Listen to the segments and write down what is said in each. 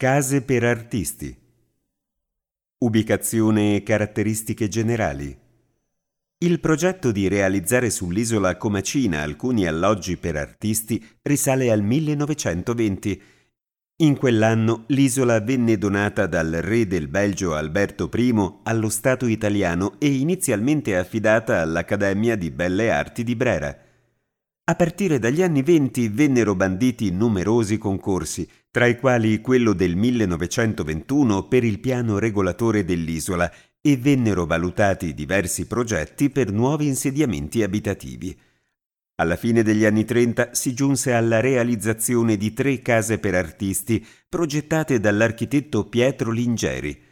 Case per artisti. Ubicazione e caratteristiche generali. Il progetto di realizzare sull'isola Comacina alcuni alloggi per artisti risale al 1920. In quell'anno l'isola venne donata dal re del Belgio Alberto I allo Stato italiano e inizialmente affidata all'Accademia di Belle Arti di Brera. A partire dagli anni venti vennero banditi numerosi concorsi, tra i quali quello del 1921 per il piano regolatore dell'isola, e vennero valutati diversi progetti per nuovi insediamenti abitativi. Alla fine degli anni 30 si giunse alla realizzazione di tre case per artisti progettate dall'architetto Pietro Lingeri.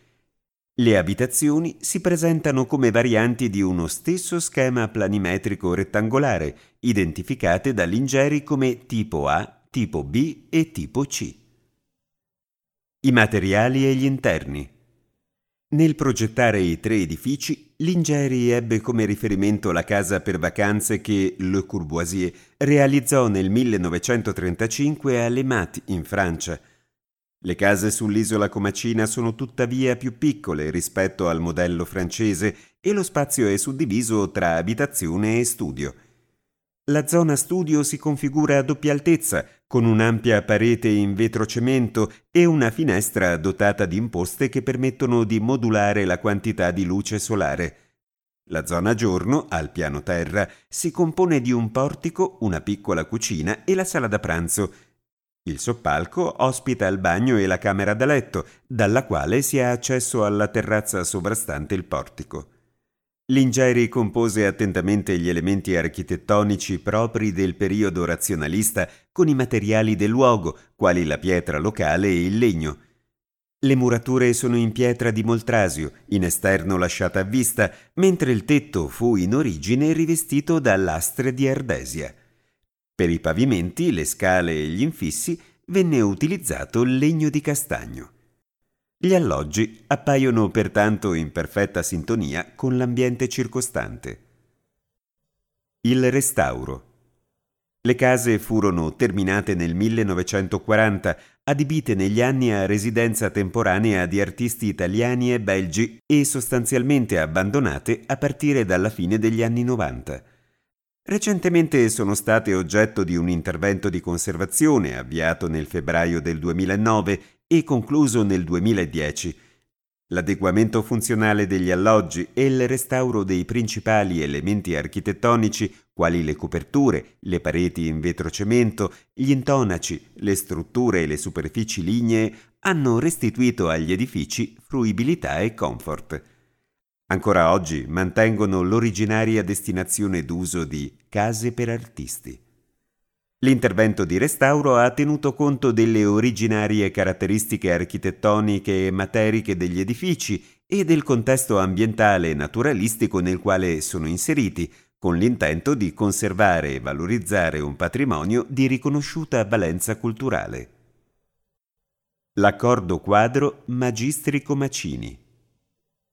Le abitazioni si presentano come varianti di uno stesso schema planimetrico rettangolare, identificate da Lingeri come tipo A, tipo B e tipo C. I materiali e gli interni. Nel progettare i tre edifici, Lingeri ebbe come riferimento la casa per vacanze che Le Courvoisier realizzò nel 1935 a Le Mat, in Francia, le case sull'isola Comacina sono tuttavia più piccole rispetto al modello francese e lo spazio è suddiviso tra abitazione e studio. La zona studio si configura a doppia altezza, con un'ampia parete in vetrocemento e una finestra dotata di imposte che permettono di modulare la quantità di luce solare. La zona giorno, al piano terra, si compone di un portico, una piccola cucina e la sala da pranzo, il soppalco ospita il bagno e la camera da letto, dalla quale si ha accesso alla terrazza sovrastante il portico. Lingeri compose attentamente gli elementi architettonici propri del periodo razionalista con i materiali del luogo, quali la pietra locale e il legno. Le murature sono in pietra di Moltrasio, in esterno lasciata a vista, mentre il tetto fu in origine rivestito da lastre di ardesia. Per i pavimenti, le scale e gli infissi venne utilizzato legno di castagno. Gli alloggi appaiono pertanto in perfetta sintonia con l'ambiente circostante. Il restauro. Le case furono terminate nel 1940, adibite negli anni a residenza temporanea di artisti italiani e belgi e sostanzialmente abbandonate a partire dalla fine degli anni 90. Recentemente sono state oggetto di un intervento di conservazione avviato nel febbraio del 2009 e concluso nel 2010. L'adeguamento funzionale degli alloggi e il restauro dei principali elementi architettonici, quali le coperture, le pareti in vetrocemento, gli intonaci, le strutture e le superfici lignee, hanno restituito agli edifici fruibilità e comfort ancora oggi mantengono l'originaria destinazione d'uso di case per artisti. L'intervento di restauro ha tenuto conto delle originarie caratteristiche architettoniche e materiche degli edifici e del contesto ambientale e naturalistico nel quale sono inseriti, con l'intento di conservare e valorizzare un patrimonio di riconosciuta valenza culturale. L'accordo quadro Magistri Comacini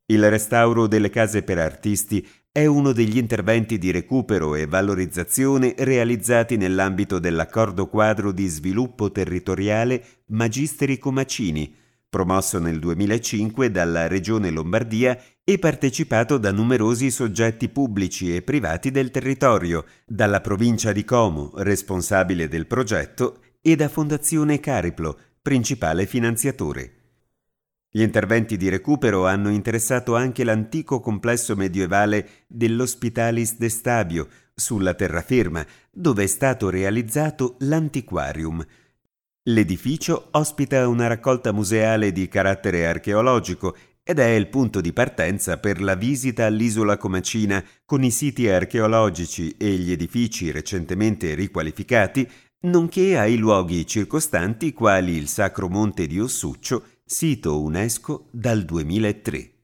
il restauro delle case per artisti è uno degli interventi di recupero e valorizzazione realizzati nell'ambito dell'accordo quadro di sviluppo territoriale Magisteri Comacini, promosso nel 2005 dalla Regione Lombardia e partecipato da numerosi soggetti pubblici e privati del territorio, dalla provincia di Como, responsabile del progetto, e da Fondazione Cariplo, principale finanziatore. Gli interventi di recupero hanno interessato anche l'antico complesso medievale dell'Hospitalis de Stabio, sulla terraferma, dove è stato realizzato l'antiquarium. L'edificio ospita una raccolta museale di carattere archeologico ed è il punto di partenza per la visita all'isola Comacina con i siti archeologici e gli edifici recentemente riqualificati, nonché ai luoghi circostanti quali il Sacro Monte di Ossuccio sito UNESCO dal 2003.